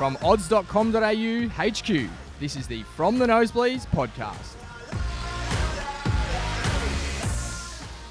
From odds.com.au HQ, this is the From the Nosebleeds podcast.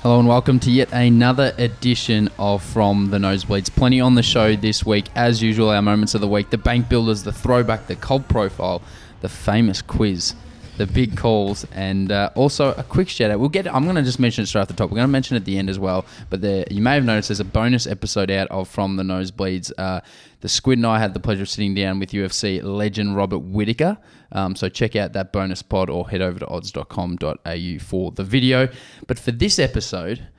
Hello and welcome to yet another edition of From the Nosebleeds. Plenty on the show this week. As usual, our moments of the week, the bank builders, the throwback, the cult profile, the famous quiz, the big calls, and uh, also a quick shout out. We'll get. I'm going to just mention it straight off the top. We're going to mention it at the end as well. But there, you may have noticed there's a bonus episode out of From the Nosebleeds. Uh, the Squid and I had the pleasure of sitting down with UFC legend Robert Whitaker. Um, so check out that bonus pod or head over to odds.com.au for the video. But for this episode,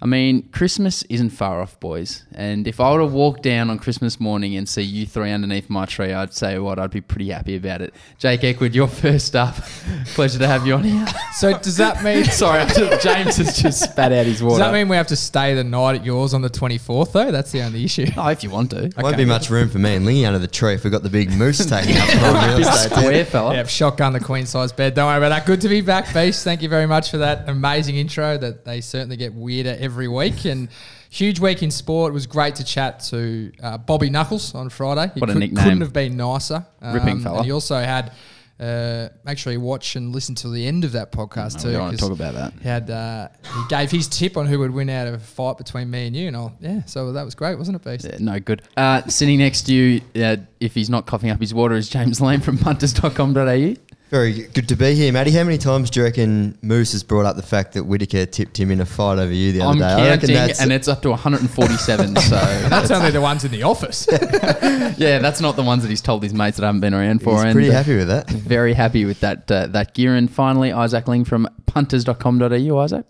I mean, Christmas isn't far off, boys. And if I were to walk down on Christmas morning and see you three underneath my tree, I'd say what I'd be pretty happy about it. Jake Eckwood, you're first up. Pleasure to have you on here. So does that mean? Sorry, I'm just- James has just spat out his water. Does that mean we have to stay the night at yours on the 24th though? That's the only issue. Oh, if you want to. Okay. Won't be much room for me and Lingy under the tree if we've got the big moose taking up prime real Big estate. square fella. Yeah, shotgun the queen size bed. Don't worry about that. Good to be back, Beast. Thank you very much for that amazing intro. That they certainly get weirder every week and. Huge week in sport. It was great to chat to uh, Bobby Knuckles on Friday. He What a could, nickname. Couldn't have been nicer. Ripping fella. And he also had. Uh, make sure you watch and listen to the end of that podcast we too. don't wanna 'cause talk about that. He had uh, he gave his tip on who would win out of a fight between me and you, and I'll, yeah, so that was great, wasn't it, Beast? Yeah, no good. Uh, sitting next to you, uh, if he's not coughing up his water, is James Lane from punters.com.au. Very good to be here, Matty. How many times do you reckon Moose has brought up the fact that Whitaker tipped him in a fight over you the other I'm day? I reckon counting, that's and it's up to 147. so That's only the ones in the office. yeah, that's not the ones that he's told his mates that I haven't been around for. he's and, pretty happy with that. Very happy with that uh, that gear. And finally, Isaac Ling from punters.com.au. Isaac.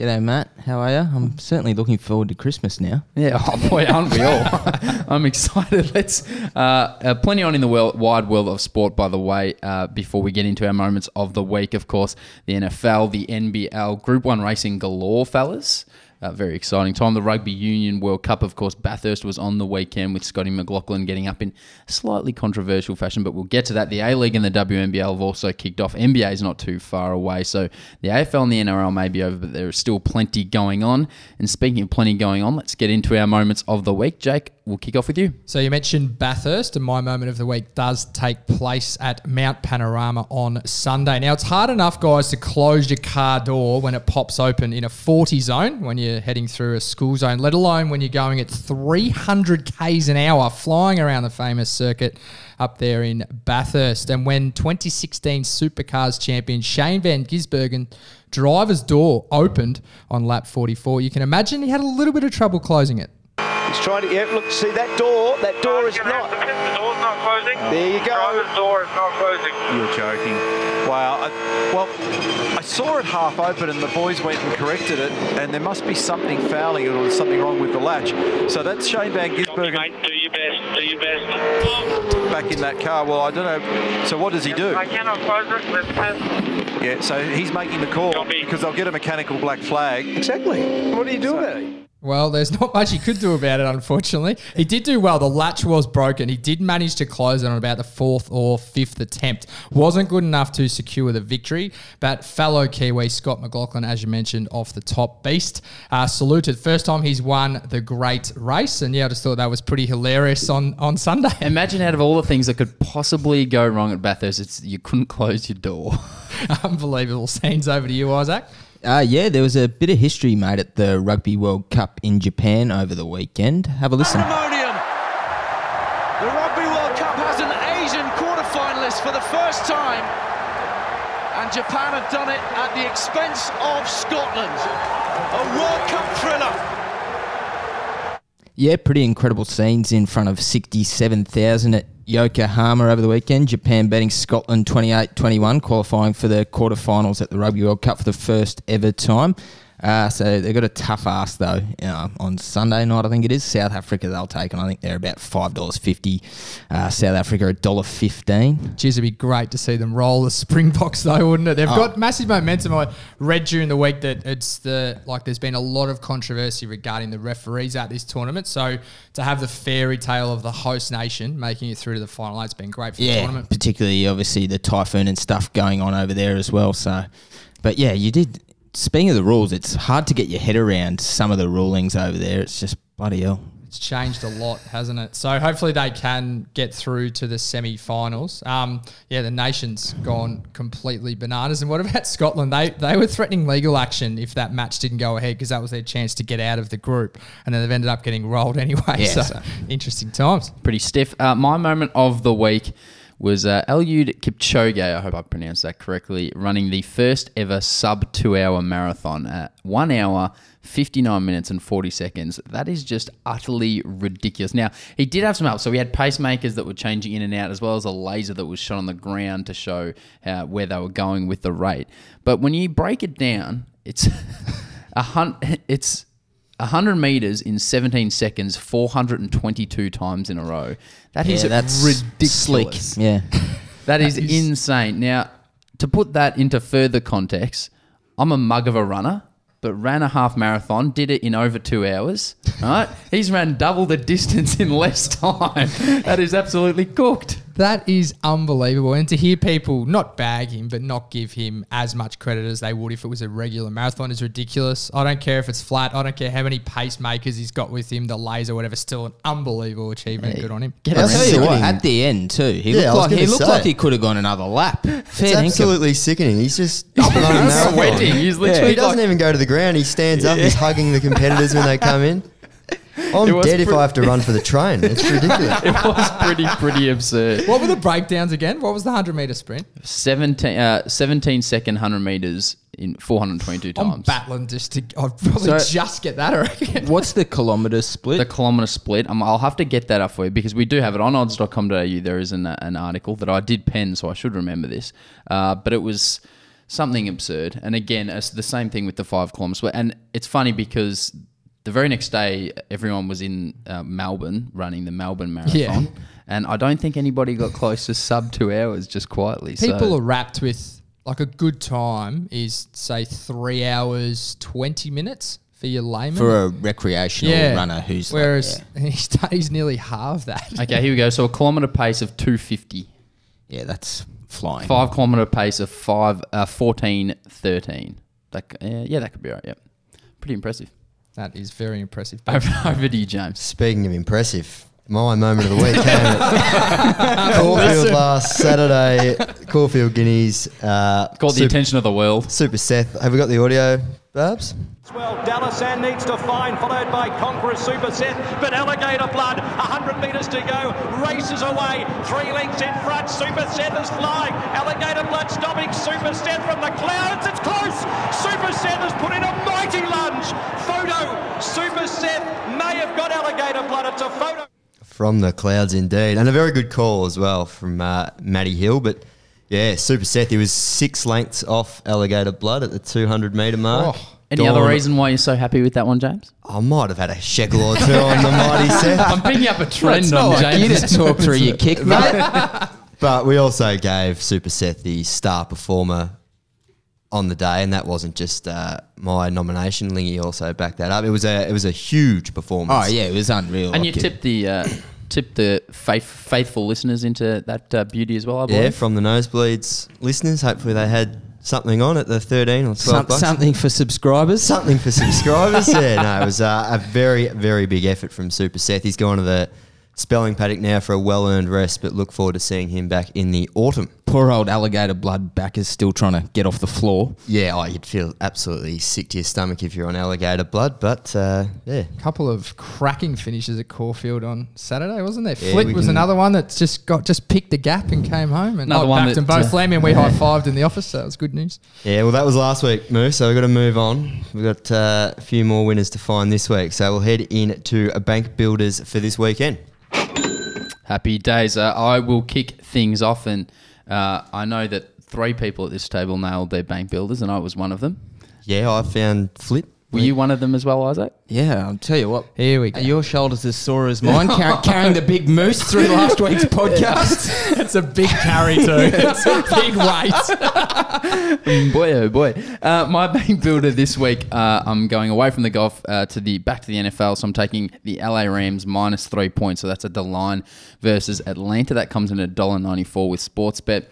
G'day, Matt. How are you? I'm certainly looking forward to Christmas now. Yeah, oh boy, aren't we all? I'm excited. Let's uh, uh, plenty on in the world, wide world of sport. By the way, uh, before we get into our moments of the week, of course, the NFL, the NBL, Group One racing galore, fellas. Uh, very exciting time. The Rugby Union World Cup, of course, Bathurst was on the weekend with Scotty McLaughlin getting up in slightly controversial fashion, but we'll get to that. The A League and the WNBL have also kicked off. NBA is not too far away, so the AFL and the NRL may be over, but there is still plenty going on. And speaking of plenty going on, let's get into our moments of the week. Jake, we'll kick off with you. so you mentioned Bathurst, and my moment of the week does take place at Mount Panorama on Sunday. Now it's hard enough, guys, to close your car door when it pops open in a 40 zone when you're heading through a school zone, let alone when you're going at 300 k's an hour flying around the famous circuit up there in Bathurst. And when 2016 Supercars champion Shane Van Gisbergen driver's door opened on lap 44, you can imagine he had a little bit of trouble closing it. He's trying to, yeah, look, see that door? That door oh, is You're gonna have not. to- The door's not closing. There you go. The driver's door is not closing. You're joking. Wow. I, well, I saw it half open and the boys went and corrected it, and there must be something fouling it or something wrong with the latch. So that's Shane Van Copy, Gisbergen mate. Do your best. Do your best. back in that car. Well, I don't know. So what does he do? I cannot close it. Let's test. Yeah, so he's making the call Copy. because they'll get a mechanical black flag. Exactly. What do you do about it? Well, there's not much he could do about it, unfortunately. He did do well. The latch was broken. He did manage to close it on about the fourth or fifth attempt. Wasn't good enough to secure the victory, but fellow Kiwi Scott McLaughlin, as you mentioned, off the top beast, uh, saluted. First time he's won the great race, and yeah, I just thought that was pretty hilarious on, on Sunday. Imagine out of all the things that could possibly go wrong at Bathurst, it's you couldn't close your door. Unbelievable scenes over to you, Isaac. Uh, yeah, there was a bit of history made at the Rugby World Cup in Japan over the weekend. Have a listen. Pandemonium. The Rugby World Cup has an Asian quarter-finalist for the first time. And Japan have done it at the expense of Scotland. A World Cup thriller. Yeah, pretty incredible scenes in front of 67,000 at Yokohama over the weekend. Japan beating Scotland 28 21, qualifying for the quarterfinals at the Rugby World Cup for the first ever time. Uh, so they've got a tough ask though. You know, on Sunday night, I think it is South Africa. They'll take, and I think they're about five dollars fifty. Uh, South Africa a dollar fifteen. Geez, it'd be great to see them roll the Springboks though, wouldn't it? They've Oh. got massive momentum. I read during the week that it's the like there's been a lot of controversy regarding the referees at this tournament. So to have the fairy tale of the host nation making it through to the final eight's been great for the tournament. particularly obviously the typhoon and stuff going on over there as well. So, but yeah, you did. Speaking of the rules, it's hard to get your head around some of the rulings over there. It's just bloody hell. It's changed a lot, hasn't it? So hopefully they can get through to the semi-finals. Um, yeah, the nation's gone completely bananas. And what about Scotland? They they were threatening legal action if that match didn't go ahead because that was their chance to get out of the group, and then they've ended up getting rolled anyway. Yeah, so, so- interesting times. pretty stiff. Uh, my moment of the week was uh, Eliud Kipchoge, I hope I pronounced that correctly, running the first ever sub two hour marathon at one hour, 59 minutes, and 40 seconds. That is just utterly ridiculous. Now, he did have some help. So we had pacemakers that were changing in and out, as well as a laser that was shot on the ground to show uh, where they were going with the rate. But when you break it down, it's a hun- it's 100 meters in 17 seconds, 422 times in a row. That is yeah, that's ridiculous. slick. Yeah. That is, is- insane. Now, to put that into further context, I'm a mug of a runner, but ran a half marathon, did it in over two hours. Right? He's ran double the distance in less time. That is absolutely cooked. That is unbelievable. And to hear people not bag him, but not give him as much credit as they would if it was a regular marathon is ridiculous. I don't care if it's flat. I don't care how many pacemakers he's got with him, the laser, whatever. Still an unbelievable achievement. Good on him. Get I'll tell you what, at the end too, he Yeah, looked like he looked like he could have gone another lap. Fair It's dinkum. absolutely sickening. He's just running a marathon. sweating. He's He doesn't like, even go to the ground. He stands up. He's hugging the competitors when they come in. It I'm was dead if pre- I have to run for the train. It's ridiculous. it was pretty, pretty absurd. What were the breakdowns again? What was the 100 meter sprint? 17, uh, 17 second 100 meters in 422 times. I'm times. battling just to. I'd probably So- just get that, I reckon. What's the kilometre split? the kilometre split. Um, I'll have to get that up for you because we do have it on odds.com.au. There is an, an article that I did pen, so I should remember this. Uh, but it was something absurd. And again, it's the same thing with the five kilometre split. And it's funny because the very next day, everyone was in uh, Melbourne running the Melbourne Marathon. Yeah. And I don't think anybody got close to sub two hours just quietly. People so. are wrapped with like a good time is say three hours twenty minutes for your layman for a recreational yeah. runner who's whereas like, he's, he's nearly half that. Okay, here we go. So a kilometre pace of 250. yeah, yeah, that's flying. Five kilometre pace of five, uh, 14, 13. That, uh, yeah, that could be right. Yep. Pretty impressive. That is very impressive. Over, over to you, James. Speaking of impressive, my moment of the week came at Caulfield last Saturday. Caulfield Guineas. Uh, Caught the Super- attention of the world. Super Seth. Have we got the audio, Babs? Well, Dalasan needs to find, followed by Conqueror Super Seth, but Alligator Blood, 100 metres to go, races away, three lengths in front, Super Seth is flying, Alligator Blood stopping Super Seth from the clouds, it's close, Super Seth has put in a mighty lunge, photo, Super Seth may have got Alligator Blood, it's a photo. From the clouds, indeed. And a very good call as well from uh, Matty Hill. But yeah, Super Seth, he was six lengths off Alligator Blood at the 200 metre mark. Oh. Any Gone- other reason why you're so happy with that one, James? I might have had a shekel or two on the mighty Seth. I'm picking up a trend It's on like you James. to talk through your kick, mate. But we also gave Super Seth the star performer on the day, and that wasn't just uh, my nomination. Lingy also backed that up. It was a it was a huge performance. oh yeah, it was unreal. and you Like it- tipped the uh, tipped the faith, faithful listeners into that uh, beauty as well, I believe. yeah, from the nosebleeds listeners. Hopefully they had something on at the thirteen or twelve some, bucks. something for subscribers. Something for subscribers. yeah, no, it was uh, a very very big effort from Super Seth. He's gone to the spelling paddock now for a well earned rest, but look forward to seeing him back in the autumn. Poor old alligator blood back is still trying to get off the floor. Yeah, oh, you'd feel absolutely sick to your stomach if you're on alligator blood, but uh, yeah, couple of cracking finishes at Caulfield on Saturday, wasn't there? Yeah, Flick was another one that's just got just picked the gap and came home and Another one backed them that, both. uh, Lammy and we high fived in the office, so that was good news. Yeah, well, that was last week, Moose. So we've got to move on. We've got uh, a few more winners to find this week. So we'll head in to a bank builders for this weekend. Happy days. Uh, I will kick things off, and uh, I know that three people at this table nailed their bank builders, and I was one of them. Yeah, I found Flip. Were you one of them as well, Isaac? Yeah, I'll tell you what. Here we go. Are your shoulders as sore as mine, car- carrying the big moose through last week's podcast? it's a big carry too. it's a big weight. boy, oh boy. Uh, my bank builder this week, uh, I'm going away from the golf uh, to the back to the NFL. So I'm taking the LA Rams minus three points. So that's at the line versus Atlanta. That comes in at $1.94 with Sportsbet.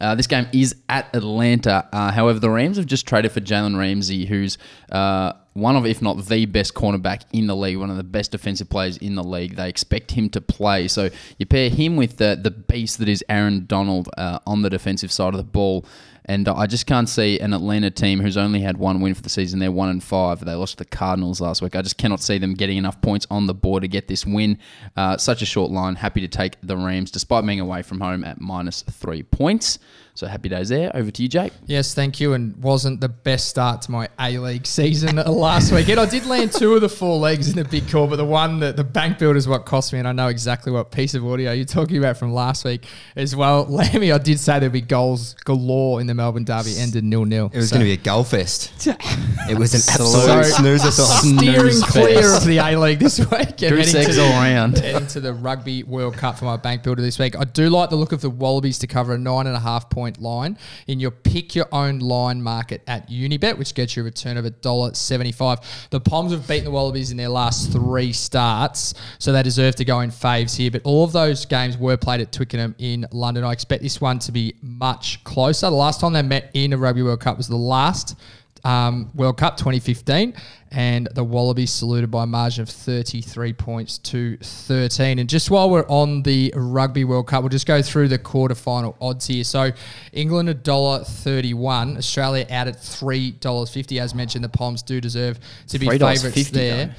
Uh, this game is at Atlanta. Uh, however, the Rams have just traded for Jalen Ramsey, who's uh, one of, if not the best cornerback in the league, one of the best defensive players in the league. They expect him to play. So you pair him with the the beast that is Aaron Donald uh, on the defensive side of the ball. And I just can't see an Atlanta team who's only had one win for the season. They're one and five. They lost to the Cardinals last week. I just cannot see them getting enough points on the board to get this win. Uh, such a short line. Happy to take the Rams, despite being away from home at minus three points. So happy days there. Over to you, Jake. Yes, thank you. And wasn't the best start to my A League season last weekend. I did land two of the four legs in the big call, but the one that the bank builder is what cost me, and I know exactly what piece of audio you're talking about from last week as well. Lammy, I did say there'd be goals galore in the Melbourne Derby, ended nil nil. It was going to be a goal fest. it was an So- absolute snoozer steering clear of the A League this week. and Drew heading sex to- all round. heading to the Rugby World Cup for my bank builder this week. I do like the look of the Wallabies to cover a nine and a half point line in your pick your own line market at Unibet, which gets you a return of $1.75. The Poms have beaten the Wallabies in their last three starts, so they deserve to go in faves here. But all of those games were played at Twickenham in London. I expect this one to be much closer. The last time they met in a Rugby World Cup was the last um, World Cup 2015, and the Wallabies saluted by a margin of 33 points to 13. And just while we're on the Rugby World Cup, we'll just go through the quarterfinal odds here. So England $1.31, Australia out at $3.50. As mentioned, the Poms do deserve to be favourites there. though.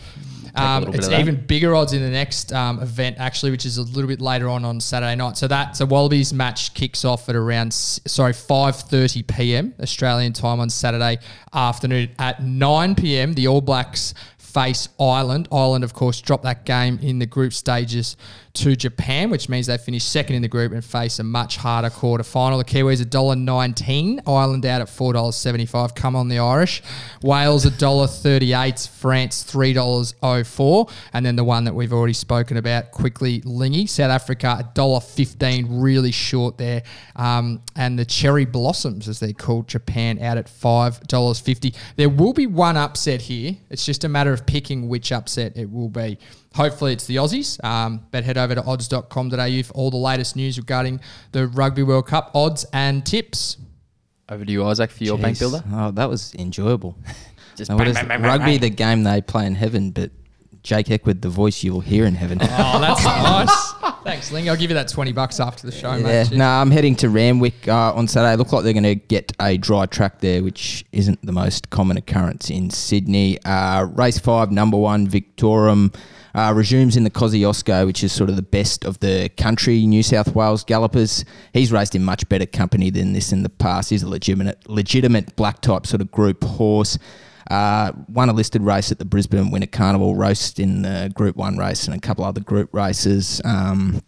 Um, it's even bigger odds in the next um, event, actually, which is a little bit later on on Saturday night. So that so Wallabies match kicks off at around sorry five thirty p.m. Australian time on Saturday afternoon. At nine p.m., the All Blacks face Ireland. Ireland, of course, dropped that game in the group stages to Japan, which means they finished second in the group and face a much harder quarter final. The Kiwis $1.19, Ireland out at $4.75. Come on, the Irish. Wales $1.38, France $3.04. And then the one that we've already spoken about quickly, Lingy, South Africa $1.15, really short there. Um, and the Cherry Blossoms, as they're called, Japan out at $5.50. There will be one upset here. It's just a matter of picking which upset it will be. Hopefully it's the Aussies, um, but head over to odds.com.au for all the latest news regarding the Rugby World Cup odds and tips. Over to you, Isaac, for your bank builder. Oh, that was enjoyable. Just Now, bang, is bang, bang, bang, rugby, bang. the game they play in heaven, but Jake Eckwood, the voice you will hear in heaven. Oh, that's nice. Thanks, Ling. I'll give you that 20 bucks after the show, Yeah, mate. No, I'm heading to Randwick uh, on Saturday. Look like they're going to get a dry track there, which isn't the most common occurrence in Sydney. Uh, race five, number one, Victorum. Uh, resumes in the Kosciuszko, which is sort of the best of the country, New South Wales gallopers. He's raced in much better company than this in the past. He's a legitimate, legitimate black type sort of group horse. Uh, won a listed race at the Brisbane Winter Carnival, roast in the Group One race and a couple other group races. Um,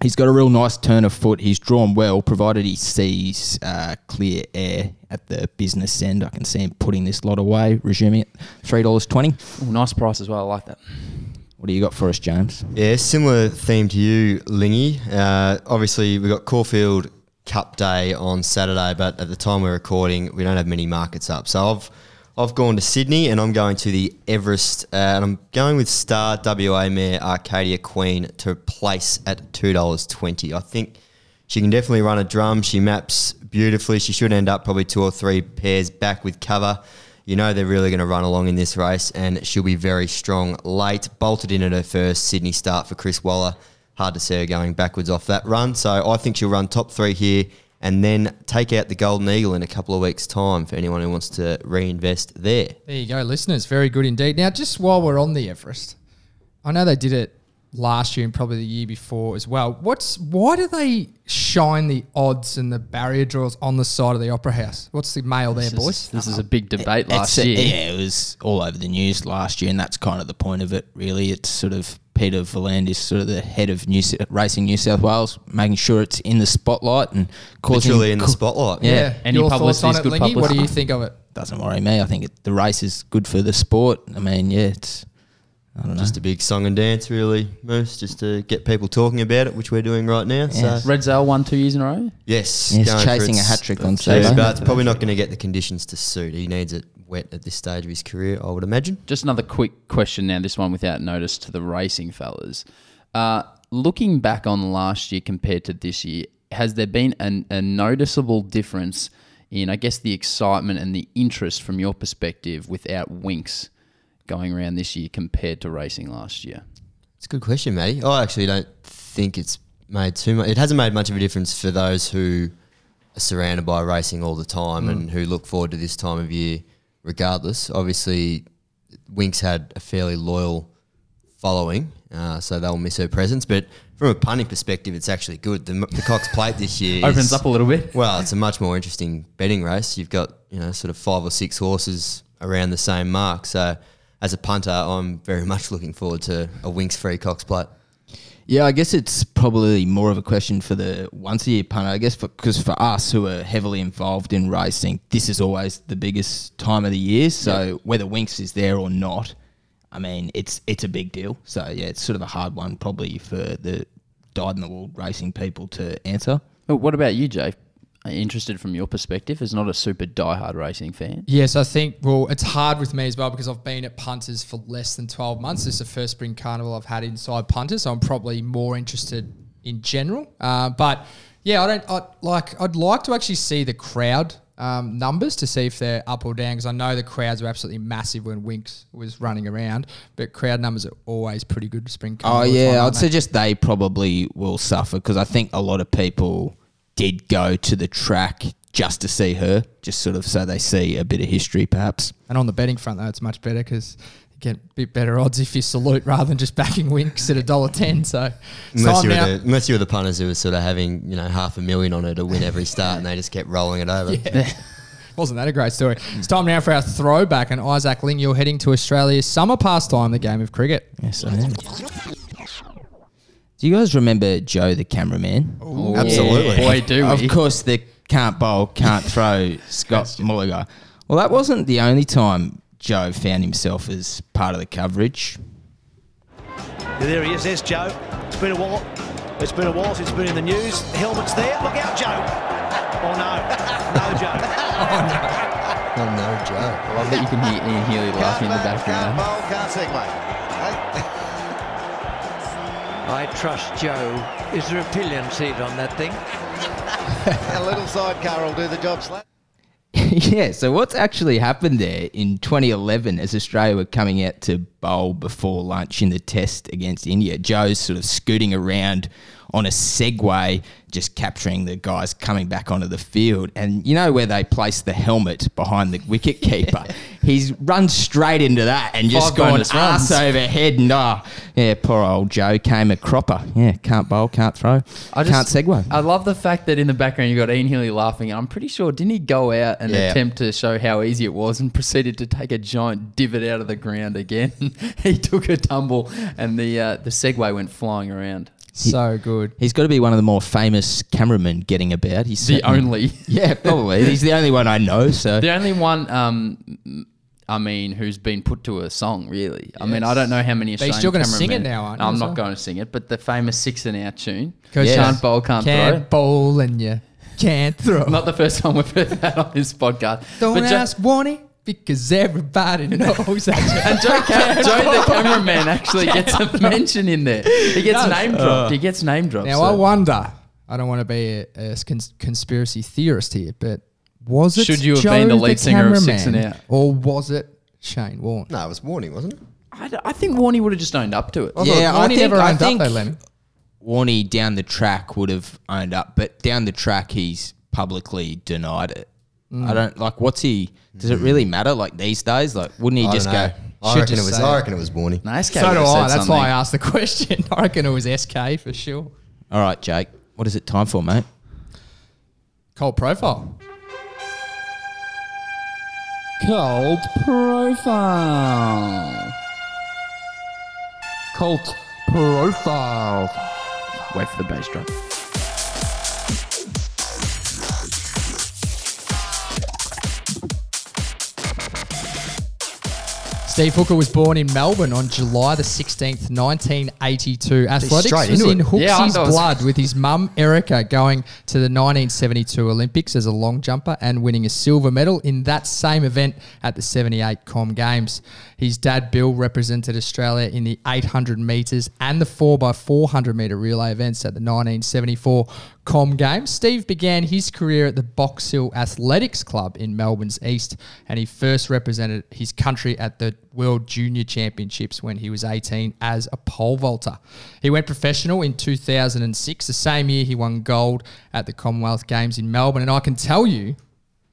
He's got a real nice turn of foot. He's drawn well, provided he sees uh, clear air at the business end. I can see him putting this lot away, resuming at three dollars twenty. Ooh, nice price as well. I like that. What do you got for us, James? Yeah, similar theme to you, Lingy. Uh, obviously, we've got Caulfield Cup Day on Saturday, but at the time we're recording, we don't have many markets up. So I've I've gone to Sydney and I'm going to the Everest, uh, and I'm going with Star WA Mare Arcadia Queen to place at two dollars twenty. I think she can definitely run a drum. She maps beautifully. She should end up probably two or three pairs back with cover. You know they're really going to run along in this race, and she'll be very strong late. Bolted in at her first Sydney start for Chris Waller. Hard to see her going backwards off that run. So I think she'll run top three here and then take out the Golden Eagle in a couple of weeks' time for anyone who wants to reinvest there. There you go, listeners. Very good indeed. Now, just while we're on the Everest, I know they did it last year and probably the year before as well. What's why do they shine the odds and the barrier draws on the side of the Opera House? What's the mail there, This is, boys? this is a big debate last It's a- year. yeah, it was all over the news last year, and that's kind of the point of it. Really, it's sort of Peter V'landys is sort of the head of New Sou- Racing New South Wales, making sure it's in the spotlight and causing Literally in the spotlight. Yeah. Any Your thoughts publicity on is good Lingy? What do you think of it? doesn't worry me. I think it, the race is good for the sport. I mean, yeah, it's I don't know. Just a big song and dance, really, Moose, just to get people talking about it, which we're doing right now. Yeah. So Redzel won two years in a row. yes, Yes, going for chasing a hat-trick on Yeah, Saturday. but it's probably not going to get the conditions to suit. He needs it wet at this stage of his career, I would imagine. Just another quick question now. This one without notice to the racing fellas. Uh, looking back on last year compared to this year, has there been an, a noticeable difference in, I guess, the excitement and the interest from your perspective without Winks? going around this year compared to racing last year? It's a good question, Matty. I actually don't think it's made too much. It hasn't made much of a difference for those who are surrounded by racing all the time Mm. and who look forward to this time of year, regardless. Obviously, Winks had a fairly loyal following, uh, so they'll miss her presence. But from a punting perspective, it's actually good. The, the Cox Plate this year Opens is- up a little bit. Well, it's a much more interesting betting race. You've got you know sort of five or six horses around the same mark. So as a punter, I'm very much looking forward to a Winks free Cox Plate. Yeah, I guess it's probably more of a question for the once a year punter. I guess because for, us who are heavily involved in racing, this is always the biggest time of the year. So whether Winks is there or not, I mean, it's it's a big deal. So yeah, it's sort of a hard one probably for the dyed in the wool racing people to answer. But what about you, Jay? Interested from your perspective, as not a super diehard racing fan. Yes, I think, well, it's hard with me as well because I've been at punters for less than 12 months. This is the first spring carnival I've had inside punters, so I'm probably more interested in general. Uh, but yeah, I don't I, like, I'd like to actually see the crowd um, numbers to see if they're up or down because I know the crowds were absolutely massive when Winks was running around, but crowd numbers are always pretty good to spring Oh yeah, time, I'd suggest they probably will suffer because I think a lot of people did go to the track just to see her, just sort of so they see a bit of history, perhaps. And on the betting front, though, it's much better because you get a bit better odds if you salute rather than just backing Winks at a dollar ten. So Unless you, were the, unless you were the punters who were sort of having you know half a million on her to win every start, and they just kept rolling it over. Wasn't that a great story? It's time now for our throwback. And Isaac Ling, you're heading to Australia's summer pastime, the game of cricket. Yes, I am. Do you guys remember Joe, the cameraman? Absolutely. Boy, do we. Of course, the can't bowl, can't throw Scott Muller. Well, that wasn't the only time Joe found himself as part of the coverage. There he is, there's Joe. It's been a while. It's been a while since it's been in the news. The helmet's there. Look out, Joe. Oh no. No, Joe. Oh, oh no, Joe. I love that you can hear Ian Healy laughing in the background. I trust Joe. Is there a pillion seat on that thing? A little sidecar will do the job, Slap. yeah, so what's actually happened there in 2011 as Australia were coming out to bowl before lunch in the test against India? Joe's sort of scooting around on a Segway, just capturing the guys coming back onto the field. And you know where they place the helmet behind the wicket keeper? He's run straight into that and just Five gone ass runs. over head. And oh, yeah, poor old Joe came a cropper. Yeah, can't bowl, can't throw, I can't just- Segway. I love the fact that in the background you've got Ian Healy laughing. I'm pretty sure didn't he go out and Yeah. attempt to show how easy it was and proceeded to take a giant divot out of the ground again. he took a tumble and the uh, the Segway went flying around. So good. He's got to be one of the more famous cameramen getting about. He's The only. Yeah, probably. He's the only one I know. So The only one, um, I mean, who's been put to a song, really. I mean, I don't know how many But you're still gonna sing it cameramen- now, aren't you, I'm as not well? going to sing it, but the famous Six and Out tune. Coach Can't bowl, can't, Can't throw. bowl and you can't throw. Not the first time we've heard that on this podcast. Don't But ask Warnie because everybody knows that. And Joe, Cam- Joe the cameraman actually gets a mention in there. He gets does. name dropped. Uh. He gets name dropped. Now so- I wonder. I don't want to be a, a cons- conspiracy theorist here, but was it Should you have Joe been the lead singer of Six and cameraman, Out? or was it Shane Warne? No, it was Warnie, wasn't it? I, d- I think Warney would have just owned up to it. yeah, I Warnie think, never I owned up though, Lemmy. Warney down the track would have owned up, but down the track he's publicly denied it. Mm. I don't like. What's he? Does it really matter? Like these days, like wouldn't he I just don't know. go? I should reckon it just was. say I it. reckon it was Warnie. No, SK So do I. That's something. why I asked the question. I reckon it was SK for sure. All right, Jake. What is it time for, mate? Cold profile. Cold profile. Cult profile. Wait for the bass drum. Steve Hooker was born in Melbourne on July the 16th, 1982. Athletics straight was into in it. Hooksy's Yeah, I was- blood with his mum Erica going to the 1972 Olympics as a long jumper and winning a silver medal in that same event at the 78 Com Games. His dad, Bill, represented Australia in the 800 metres and the 4x400 metre relay events at the 1974 Com Games. Steve began his career at the Box Hill Athletics Club in Melbourne's East, and he first represented his country at the World Junior Championships when he was 18 as a pole vaulter. He went professional in 2006, the same year he won gold at the Commonwealth Games in Melbourne. And I can tell you,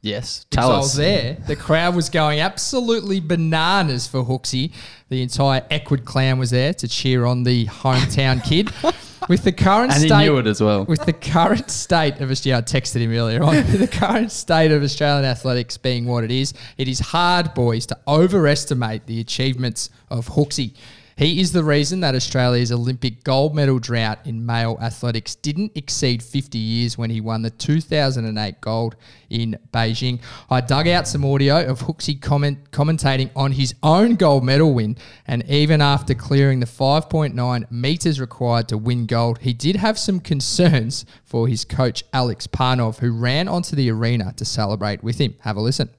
Yes, tell I us. was there, the crowd was going absolutely bananas for Hooksy. The entire Equid clan was there to cheer on the hometown kid. With the current And he state, knew it as well. With the current state of Australia, I texted him earlier on. with the current state of Australian athletics being what it is, it is hard, boys, to overestimate the achievements of Hooksy. He is the reason that Australia's Olympic gold medal drought in male athletics didn't exceed 50 years when he won the 2008 gold in Beijing. I dug out some audio of Hooksy comment, commentating on his own gold medal win, and even after clearing the 5.9 metres required to win gold, he did have some concerns for his coach Alex Parnov, who ran onto the arena to celebrate with him. Have a listen.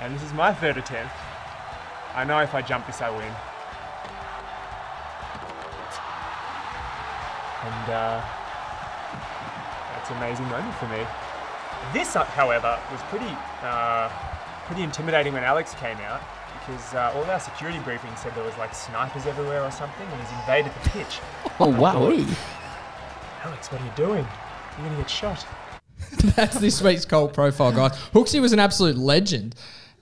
And this is my third attempt. I know if I jump this, I win. And uh, that's an amazing moment for me. This, uh, however, was pretty, uh, pretty intimidating when Alex came out because uh, all our security briefings said there was like snipers everywhere or something, and he's invaded the pitch. Oh, wow. Alex, what are you doing? You're gonna get shot. That's this week's Cult Profile, guys. Hooksy was an absolute legend,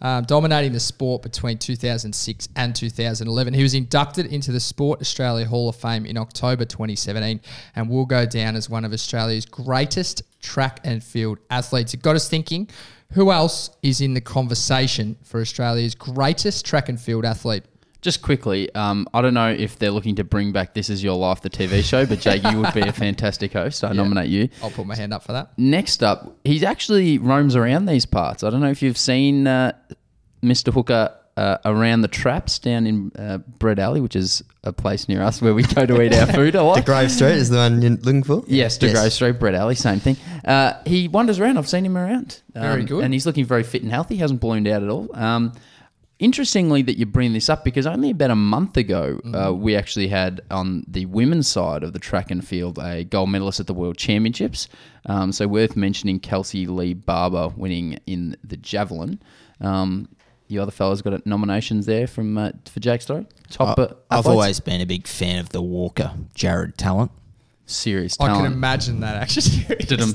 um, dominating the sport between 2006 and 2011. He was inducted into the Sport Australia Hall of Fame in October 2017 and will go down as one of Australia's greatest track and field athletes. It got us thinking who else is in the conversation for Australia's greatest track and field athlete? Just quickly, um, I don't know if they're looking to bring back This Is Your Life, the TV show, but Jake, you would be a fantastic host. I nominate you. I'll put my hand up for that. Next up, he actually roams around these parts. I don't know if you've seen uh, Mr. Hooker uh, around the traps down in uh, Bread Alley, which is a place near us where we go to eat our food a lot. The Grove Street is the one you're looking for? Yes, to Grove Street, Bread Alley, same thing. Uh, he wanders around. I've seen him around. Very Um, good. And he's looking very fit and healthy. He Hasn't ballooned out at all. Um, interestingly, that you bring this up because only about a month ago, uh, Mm-hmm. we actually had on the women's side of the track and field a gold medalist at the World Championships. Um, so worth mentioning Kelsey Lee Barber winning in the javelin. Um, you other fellas got nominations there from uh, for Jake's story. Top. Uh, I've always been a big fan of the Walker, Jared Tallent. Serious I talent. can imagine that actually. Did-em.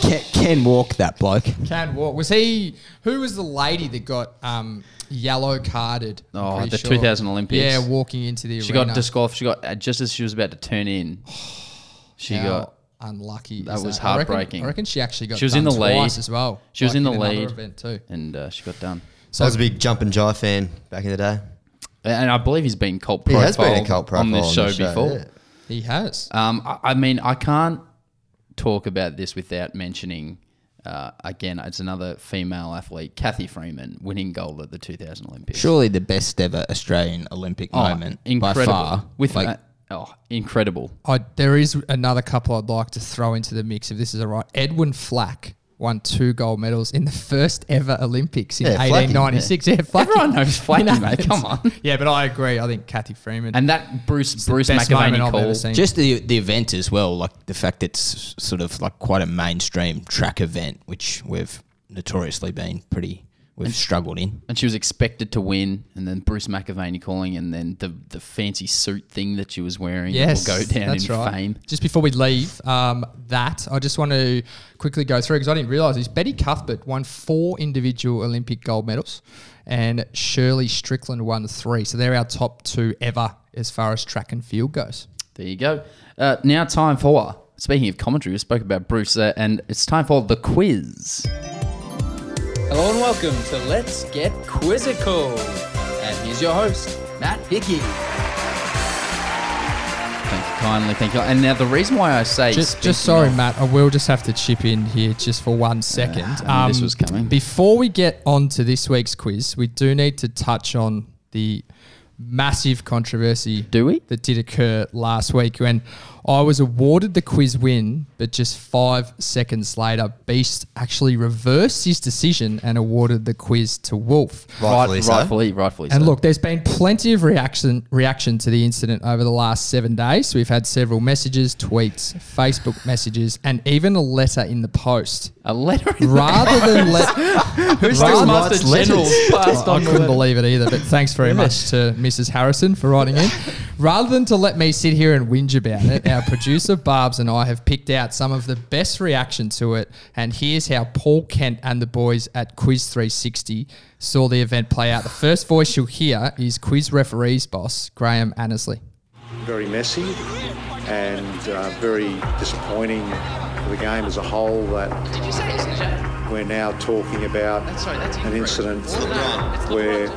Can, can walk that bloke. Can walk. Was he? Who was the lady that got um, yellow carded? I'm Oh, pretty the sure. 2000 Olympics. Yeah, walking into the She arena. got disqualified. She got uh, just as she was about to turn in. She How got unlucky. that is was I reckon- heartbreaking. I reckon she actually got She was in the done lead as well, She was like in the in another lead event too. and uh, she got done. So I was a big jump and jive fan back in the day. And I believe he's been cult He profile has been a cult on this show on the show, before. yeah. He has. Um, I, I mean, I can't talk about this without mentioning. Uh, again, it's another female athlete, Cathy Freeman, winning gold at the 2000 Olympics. Surely the best ever Australian Olympic Oh, moment incredible. by far. With like, uh, oh, incredible. I, there is another couple I'd like to throw into the mix if this is all right. Edwin Flack won two gold medals in the first ever Olympics in Yeah, Flacky, 1896. Yeah, Flacky. Everyone knows Flacky, In mate. Come on. Yeah, but I agree. I think Cathy Freeman. And that Bruce It's the Bruce best moment McAvaney I've ever call. seen. just the the event as well, like the fact that it's sort of like quite a mainstream track event, which we've notoriously been pretty we've struggled in. and she was expected to win, and then Bruce McAvaney calling, and then the the fancy suit thing that she was wearing Yes, will go down that's in right. fame. Just before we leave, um, that I just want to quickly go through because I didn't realise this. Betty Cuthbert won four individual Olympic gold medals, and Shirley Strickland won three. So they're our top two ever as far as track and field goes. There you go. Uh, now time for speaking of commentary, we spoke about Bruce, uh, and it's time for the quiz. Hello and welcome to Let's Get Quizzical. And here's your host, Matt Hickey. Thank you kindly, thank you. And now the reason why I say Just, just sorry, of- Matt. I will just have to chip in here just for one second. Um, I knew this was coming. Before we get on to this week's quiz, we do need to touch on the massive controversy. Do we? That did occur last week when I was awarded the quiz win, but just five seconds later, Beast actually reversed his decision and awarded the quiz to Wolf. Rightfully so. rightfully, rightfully. And so. look, there's been plenty of reaction reaction to the incident over the last seven days. We've had several messages, tweets, Facebook messages, and even a letter in the post. a letter. in the- Rather than let Who's rather- the Master General passed I on couldn't believe it either, but thanks very much to Mrs. Harrison for writing in. Rather than to let me sit here and whinge about it, our producer Barbs and I have picked out some of the best reaction to it, and here's how Paul Kent and the boys at Quiz 360 saw the event play out. The first voice you'll hear is quiz referees boss Graham Annesley. very messy and uh, very disappointing for the game as a whole that we're now talking about an incident where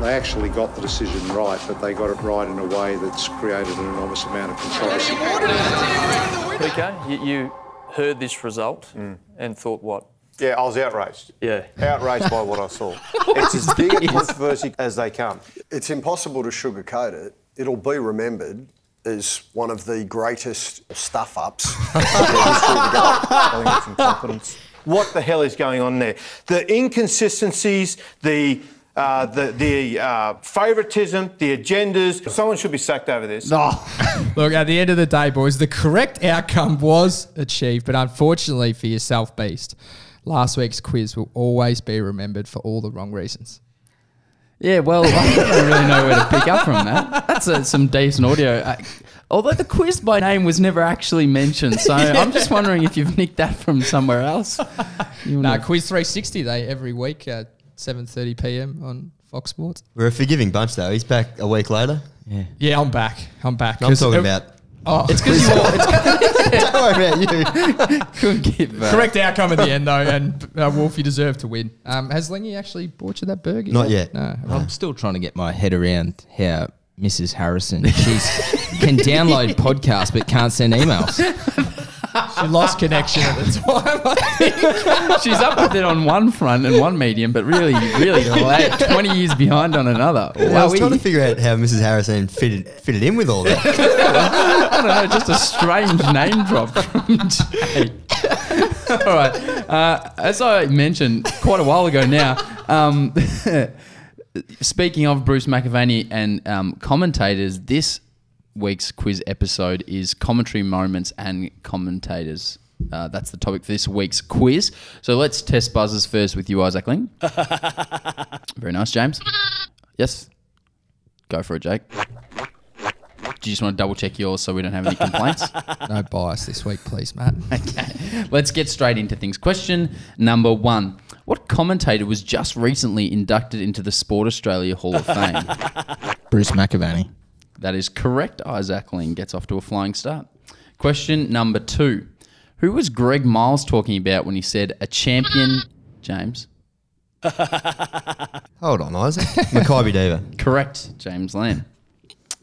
they actually got the decision right, but they got it right in a way that's created an enormous amount of controversy. PK, you, you heard this result mm. and thought what? Yeah, I was outraged. Yeah. Outraged by what I saw. It's as big a controversy as they come. It's impossible to sugarcoat it. It'll be remembered as one of the greatest stuff ups in the history of the game. I think it's incompetence. What the hell is going on there? The inconsistencies, the uh, the the uh, favouritism, the agendas. Someone should be sacked over this. No. Look, at the end of the day, boys, the correct outcome was achieved, but unfortunately for yourself, Beast, last week's quiz will always be remembered for all the wrong reasons. Yeah, well, I don't really know where to pick up from that. That's uh, some decent audio. Uh, although the quiz by name was never actually mentioned, so I'm just wondering if you've nicked that from somewhere else. You No, wanna- Quiz 360, they every week at 7.30 p.m. on Fox Sports. We're a forgiving bunch, though. He's back a week later. Yeah. Yeah, I'm back. I'm back. I'm 'Cause talking about. Oh, It's because you all, it's Don't worry about you. couldn't give correct outcome at the end, though, and uh, Wolf, you deserve to win. Um, has Lingy actually bought you that burger? Not yet. No. I'm still trying to get my head around how Mrs. Harrison She can download podcasts but can't send emails. She lost connection at the time. I think. She's up with it on one front and one medium, but really, really late, 20 years behind on another. I was Wowee. trying to figure out how Mrs. Harrison fitted fitted in with all that. I don't know, just a strange name drop from Jay. All right. Uh, as I mentioned quite a while ago now, um, speaking of Bruce McAvaney and um, commentators, this week's quiz episode is commentary moments and commentators. Uh, that's the topic for this week's quiz. So let's test buzzers first with you, Isaac Ling. Very nice, James. Yes. Go for it, Jake. Do you just want to double check yours so we don't have any complaints? no bias this week, please, Matt. Okay, let's get straight into things. Question number one What commentator was just recently inducted into the Sport Australia Hall of Fame? Bruce McAvaney. That is correct. Isaac Ling gets off to a flying start. Question number two Who was Greg Miles talking about when he said a champion, James? Hold on, Isaac. Makybe Diva. Correct, James Lamb.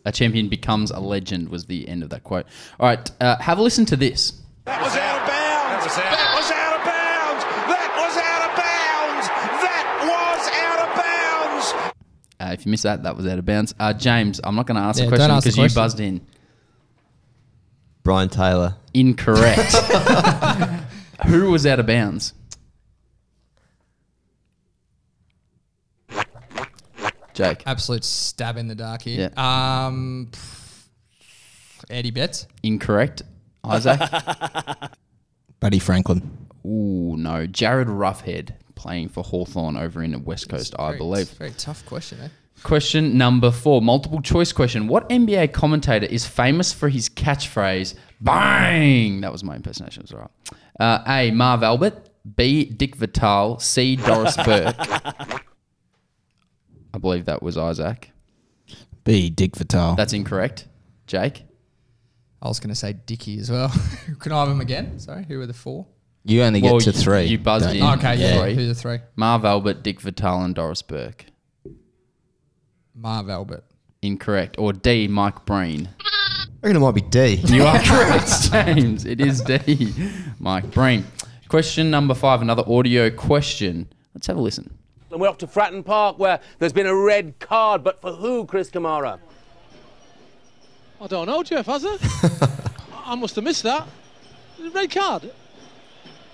A champion becomes a legend was the end of that quote. All right, uh, have a listen to this. That was out of bounds. That was out of bounds. That was out of bounds. That was out of bounds. Uh, if you missed that, that was out of bounds. Uh, James, I'm not going to ask Yeah, the question don't ask the because you buzzed in. Brian Taylor. Incorrect. Who was out of bounds? Jake. Absolute stab in the dark here. Um, pff, Eddie Betts. Incorrect. Isaac. Buddy Franklin. Ooh, no. Jarryd Roughead playing for Hawthorn over in the West Coast, I Very- believe. Very tough question, eh? Question number four, multiple choice question. What NBA commentator is famous for his catchphrase, bang? That was my impersonation, it was all right. Uh, A, Marv Albert. B, Dick Vitale. C, Doris Burke. I believe that was Isaac. B. Dick Vitale. That's incorrect. Jake? I was going to say Dicky as well. Can I have him again? Sorry, who were the four? You only get Well, to you- three. You buzzed don't in. you? Okay, yeah. Who are the three? Marv Albert, Dick Vitale, and Doris Burke. Marv Albert. Incorrect. Or D, Mike Breen. I reckon it might be D. You are correct, James. It is D, Mike Breen. Question number five, another audio question. Let's have a listen. And we're off to Fratton Park where there's been a red card, but for who, Chris Kamara? I don't know, Jeff, has it? I must have missed that. Red card.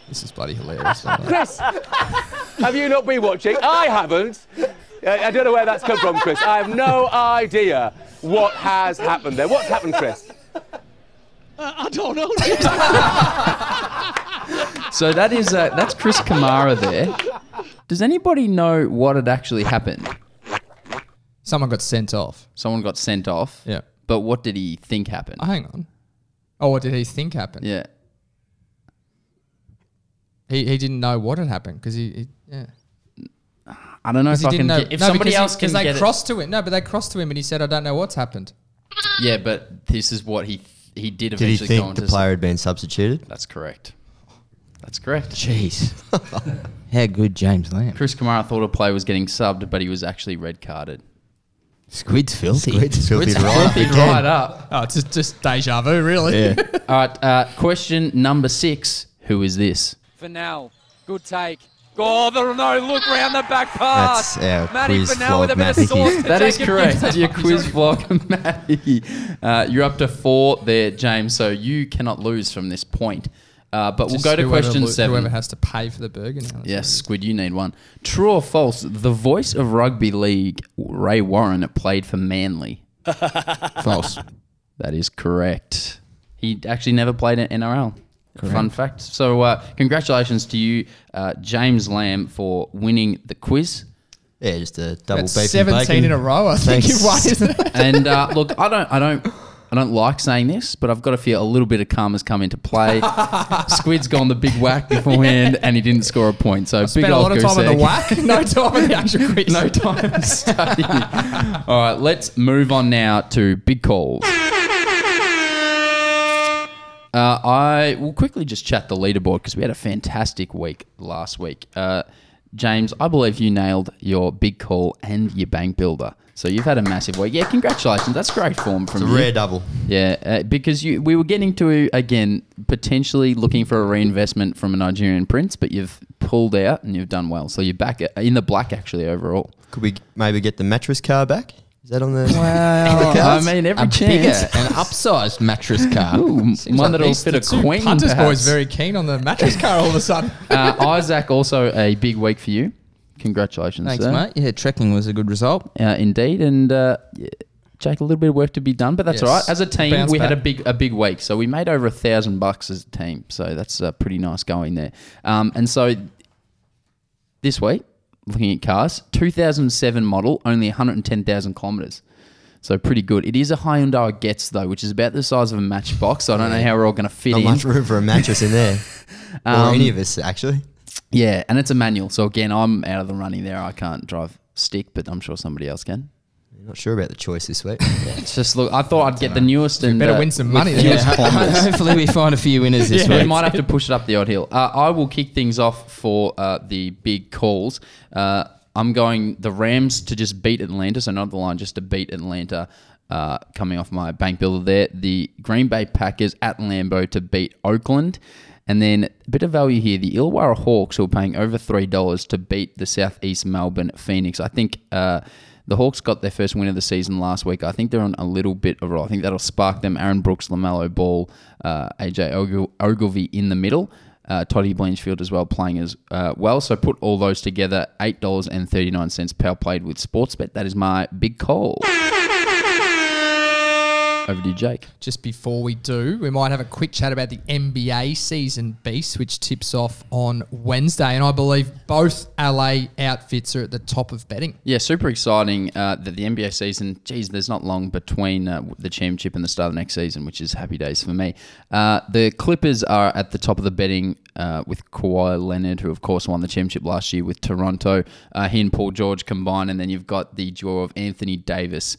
This is bloody hilarious. Chris, have you not been watching? I haven't. I I don't know where that's come from, Chris. I have no idea what has happened there. What's happened, Chris? Uh, I don't know. So that is uh, that's Chris Kamara there. Does anybody know what had actually happened? Someone got sent off. Someone got sent off. Yeah. But what did he think happened? Oh, hang on. Oh, what did he think happened? Yeah. He, he didn't know what had happened because he, he yeah. I don't know 'Cause if he I can didn't know- get, if no, somebody because he- else can 'cause they get crossed to him. No, but they crossed to him and he said, "I don't know what's happened." Yeah, but this is what he he did Did he eventually go think on the to player had been substituted? That's correct. That's correct. Jeez. How good James Lamb. Chris Kamara thought a player was getting subbed, but he was actually red carded. Squid's filthy. Squid's filthy Squid's right filthy again. right up. Oh, it's just, just deja vu, really. Yeah. All right. Uh, question number six. Who is this? Fennell, good take. Oh, the no look round the back pass. That's our Matty quiz Fennell with a vlog, bit of Matty. sauce to That is correct. Your quiz vlog, Matty. Uh, you're up to four there, James. So you cannot lose from this point. Uh, but Just we'll go to whoever question lo- seven. Whoever has to pay for the burger now. Yes, Squid, you need one. True or false? The voice of rugby league, Ray Warren, played for Manly. False. That is correct. He actually never played in NRL. Fun fact. So, uh, congratulations to you, uh, James Lamb, for winning the quiz. Yeah, just a double That's beef and 17 bacon. in a row, I think Thanks. you've won, isn't it? And uh, look, I don't, I don't, I don't like saying this, but I've got to feel a little bit of karma's come into play. Squid's gone the big whack beforehand, and he didn't score a point. So big Spent a old lot of time on the whack, no time on the actual quiz. no time to study. All right, let's move on now to big calls. Uh, I will quickly just chat the leaderboard because we had a fantastic week last week. Uh, James, I believe you nailed your big call and your bank builder. So you've had a massive week. Yeah, congratulations. That's great form from It's a you. rare double. Yeah, uh, because you we were getting to again potentially looking for a reinvestment from a Nigerian prince, but you've pulled out and you've done well. So you're back in the black actually overall. Could we maybe get the mattress car back? Is that on the? Well, the cards? I mean, every a chance. bigger, an upsized mattress car. Ooh, Seems one like that'll these- fit the a two queen. Punters perhaps. boys very keen on the mattress car all of a sudden. uh, Isaac, also a big week for you. Congratulations, Thanks, sir. mate. Yeah, trekking was a good result. Uh, indeed, and uh, yeah, Jake, a little bit of work to be done, but that's Yes. all right. As a team, Bounce we had a back. big a big week, so we made over a thousand bucks as a team. So that's uh, pretty nice going there. Um, and so this week, looking at cars, 2007 model, only 110,000 kilometers. So pretty good. It is a Hyundai Getz though, which is about the size of a matchbox. So I don't know how we're all going to fit Not in. much room for a mattress in there, or Um, any of us actually. Yeah, and it's a manual. So again, I'm out of the running there. I can't drive stick, but I'm sure somebody else can. Not sure about the choice this week. It's just look. I thought I'd get the newest and better uh, win some money then. fewest hopefully we find a few winners this week. We week. might have to push it up the odd hill. Uh, I will kick things off for uh, the big calls. Uh, I'm going the Rams to just beat Atlanta, so not the line, just to beat Atlanta. Uh, coming off my bank builder there, the Green Bay Packers at Lambeau to beat Oakland, and then a bit of value here: the Illawarra Hawks, who are paying over three dollars to beat the Southeast Melbourne Phoenix. I think. Uh, the Hawks got their first win of the season last week. I think they're on a little bit of a roll. I think that'll spark them. Aaron Brooks, LaMelo Ball, uh, AJ Ogil- Ogilvy in the middle. Uh, Toddy Blanchfield as well playing as uh, well. So put all those together, $8.39 power played with Sportsbet. That is my big call. Over to you, Jake. Just before we do, we might have a quick chat about the NBA season beast, which tips off on Wednesday. And I believe both LA outfits are at the top of betting. Yeah, super exciting uh, that the NBA season, geez, there's not long between uh, the championship and the start of the next season, which is happy days for me. Uh, the Clippers are at the top of the betting uh, with Kawhi Leonard, who, of course, won the championship last year with Toronto. Uh, he and Paul George combined, and then you've got the duo of Anthony Davis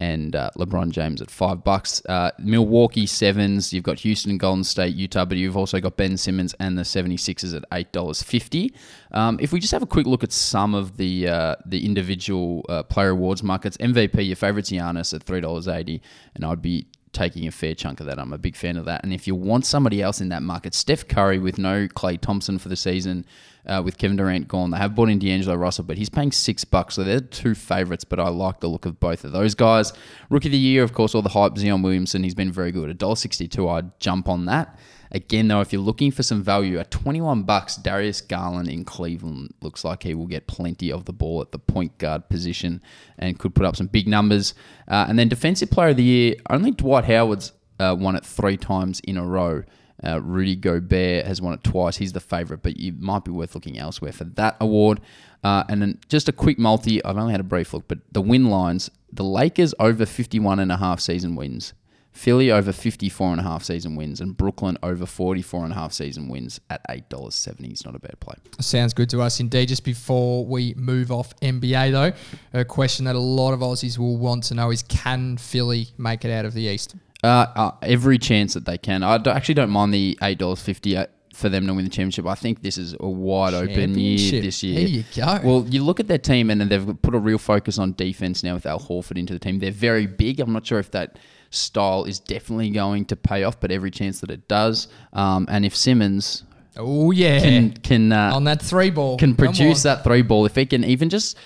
and uh, LeBron James at five bucks. Uh, Milwaukee sevens. You've got Houston, Golden State, Utah, but you've also got Ben Simmons and the 76ers at eight dollars fifty. Um, if we just have a quick look at some of the uh, the individual uh, player awards markets, MVP, your favourite's Giannis at three dollars eighty, and I'd be taking a fair chunk of that. I'm a big fan of that. And if you want somebody else in that market, Steph Curry with no Klay Thompson for the season. Uh, with Kevin Durant gone. They have bought in D'Angelo Russell, but he's paying six bucks. So they're two favourites, but I like the look of both of those guys. Rookie of the year, of course, all the hype, Zion Williamson. He's been very good. $1.62, I'd jump on that. Again, though, if you're looking for some value at 21 bucks, Darius Garland in Cleveland looks like he will get plenty of the ball at the point guard position and could put up some big numbers. Uh, and then defensive player of the year, only Dwight Howard's uh, won it three times in a row. Uh, Rudy Gobert has won it twice. He's the favourite, but you might be worth looking elsewhere for that award. Uh, and then just a quick multi. I've only had a brief look, but the win lines: the Lakers over 51 and a half season wins. Philly over 54 and a half season wins and Brooklyn over 44 and a half season wins at $8.70 is not a bad play. Sounds good to us indeed. Just before we move off NBA though, a question that a lot of Aussies will want to know is can Philly make it out of the East? Uh, uh, every chance that they can. I don't- actually don't mind the $8.50 for them to win the championship. I think this is a wide open year this year. There you go. Well, you look at their team and they've put a real focus on defense now with Al Horford into the team. They're very big. I'm not sure if that style is definitely going to pay off, but every chance that it does. Um, and if Simmons Oh yeah, can can uh, on that three ball can Come produce on. that three ball, if he can even just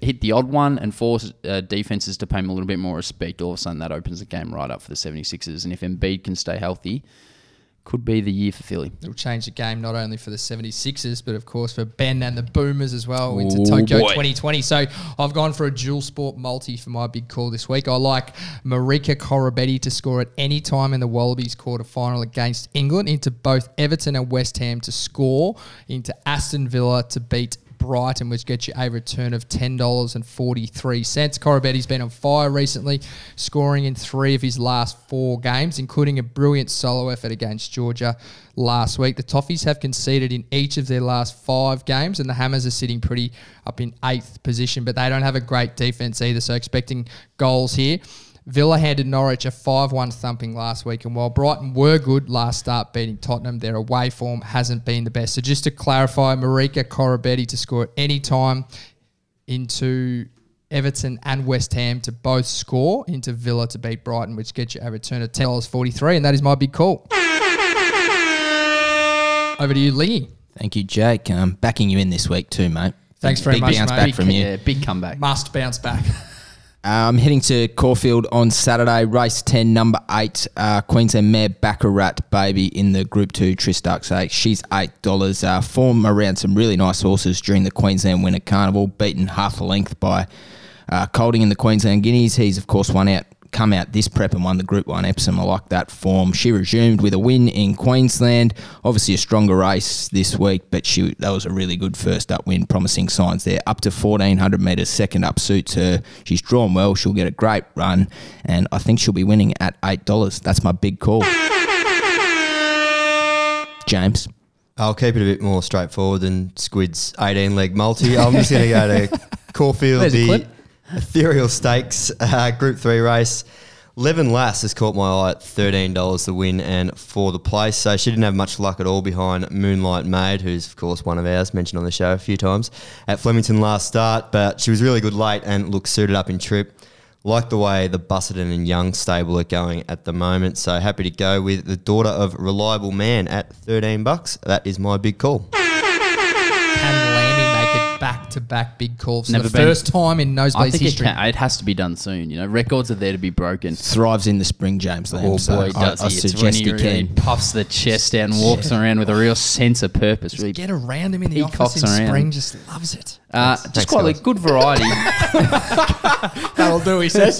hit the odd one and force uh, defenses to pay him a little bit more respect, all of a sudden that opens the game right up for the 76ers. And if Embiid can stay healthy, could be the year for Philly. It'll change the game not only for the 76ers, but of course for Ben and the Boomers as well into Ooh, Tokyo boy. 2020. So I've gone for a dual sport multi for my big call this week. I like Marika Koroibete to score at any time in the Wallabies quarter final against England, into both Everton and West Ham to score, into Aston Villa to beat Brighton, which gets you a return of $10.43. Koroibete's been on fire recently, scoring in three of his last four games, including a brilliant solo effort against Georgia last week. The Toffees have conceded in each of their last five games, and the Hammers are sitting pretty up in eighth position, but they don't have a great defense either, so expecting goals here. Villa handed Norwich a 5 1 thumping last week, and while Brighton were good last start beating Tottenham, their away form hasn't been the best. So, just to clarify, Marika Koroibete to score at any time into Everton and West Ham to both score, into Villa to beat Brighton, which gets you a return of $10.43, and that is my big call. Over to you, Lee. Thank you, Jake. Um, backing you in this week too, mate. Thanks very Big much, bounce mate. back Big- from you. Yeah, big comeback. Must bounce back. I'm heading to Caulfield on Saturday, race 10, number 8, uh, Queensland mare Baccarat Baby in the Group 2 Tristarc Oaks. She's $8. Uh, form around some really nice horses during the Queensland Winter Carnival, beaten half a length by uh, Kolding in the Queensland Guineas. He's, of course, won out, come out this prep and won the Group 1 Epsom. I like that form. She resumed with a win in Queensland. Obviously, a stronger race this week, but she that was a really good first up win. Promising signs there. Up to 1400 metres, second up suits her. She's drawn well. She'll get a great run, and I think she'll be winning at $8. That's my big call. James. I'll keep it a bit more straightforward than Squid's 18 leg multi. I'm just going to go to Caulfield, There's a clip. Ethereal Stakes uh, Group 3 race. Levin Lass has caught my eye at $13 the win and for the place. So she didn't have much luck at all behind Moonlight Maid, who's, of course, one of ours, mentioned on the show a few times, at Flemington last start. But she was really good late and looked suited up in trip. Like the way the Busuttin and Young stable are going at the moment. So happy to go with the daughter of Reliable Man at 13 bucks. That is my big call. Back to back big calls for Never the been- first time in I Nosebleeds think history? it, can, it has to be done soon. You know, records are there to be broken. Thrives in the spring, James Lamb. Oh so boy, I- does I, he! It's when suggest he he really can. puffs the chest out and walks around with a real sense of purpose. Really Get around him in the peacocks office in around. spring, just loves it. Uh, just thanks, quite a guys. good variety. That'll do, he says.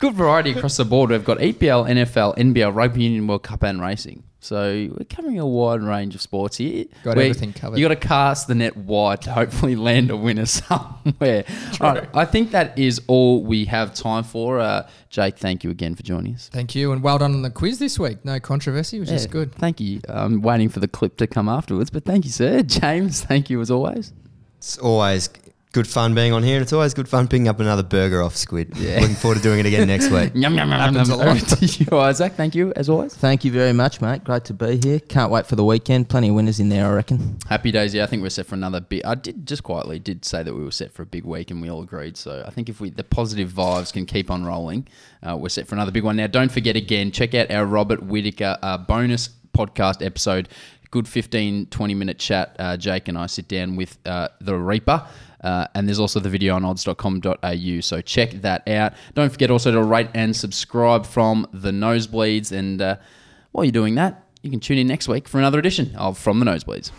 good variety across the board. We've got EPL, NFL, NBL, Rugby Union World Cup, and racing. So we're covering a wide range of sports here. Got Where everything covered. You got to cast the net wide to hopefully land a winner somewhere. All right, I think that is all we have time for. Uh, Jake, thank you again for joining us. Thank you, and well done on the quiz this week. No controversy, which is good. Thank you. I'm waiting for the clip to come afterwards, but thank you, sir. James, thank you as always. It's always good fun being on here, and it's always good fun picking up another burger off Squid. Looking forward to doing it again next week. Yum, yum, yum, yum, Happens yum. a lot. Over to you, Isaac. Thank you as always. Thank you very much, mate. Great to be here. Can't wait for the weekend. Plenty of winners in there, I reckon. Happy days, yeah. I think we're set for another bit. I did just quietly did say that we were set for a big week, and we all agreed. So I think if we the positive vibes can keep on rolling, uh, we're set for another big one. Now, don't forget again, check out our Robert Whitaker uh, bonus podcast episode. good 15, 20 minute chat. Uh, Jake and I sit down with uh, the Reaper. Uh, and there's also the video on odds.com.au. So check that out. Don't forget also to rate and subscribe from the Nosebleeds. And uh, while you're doing that, you can tune in next week for another edition of From the Nosebleeds.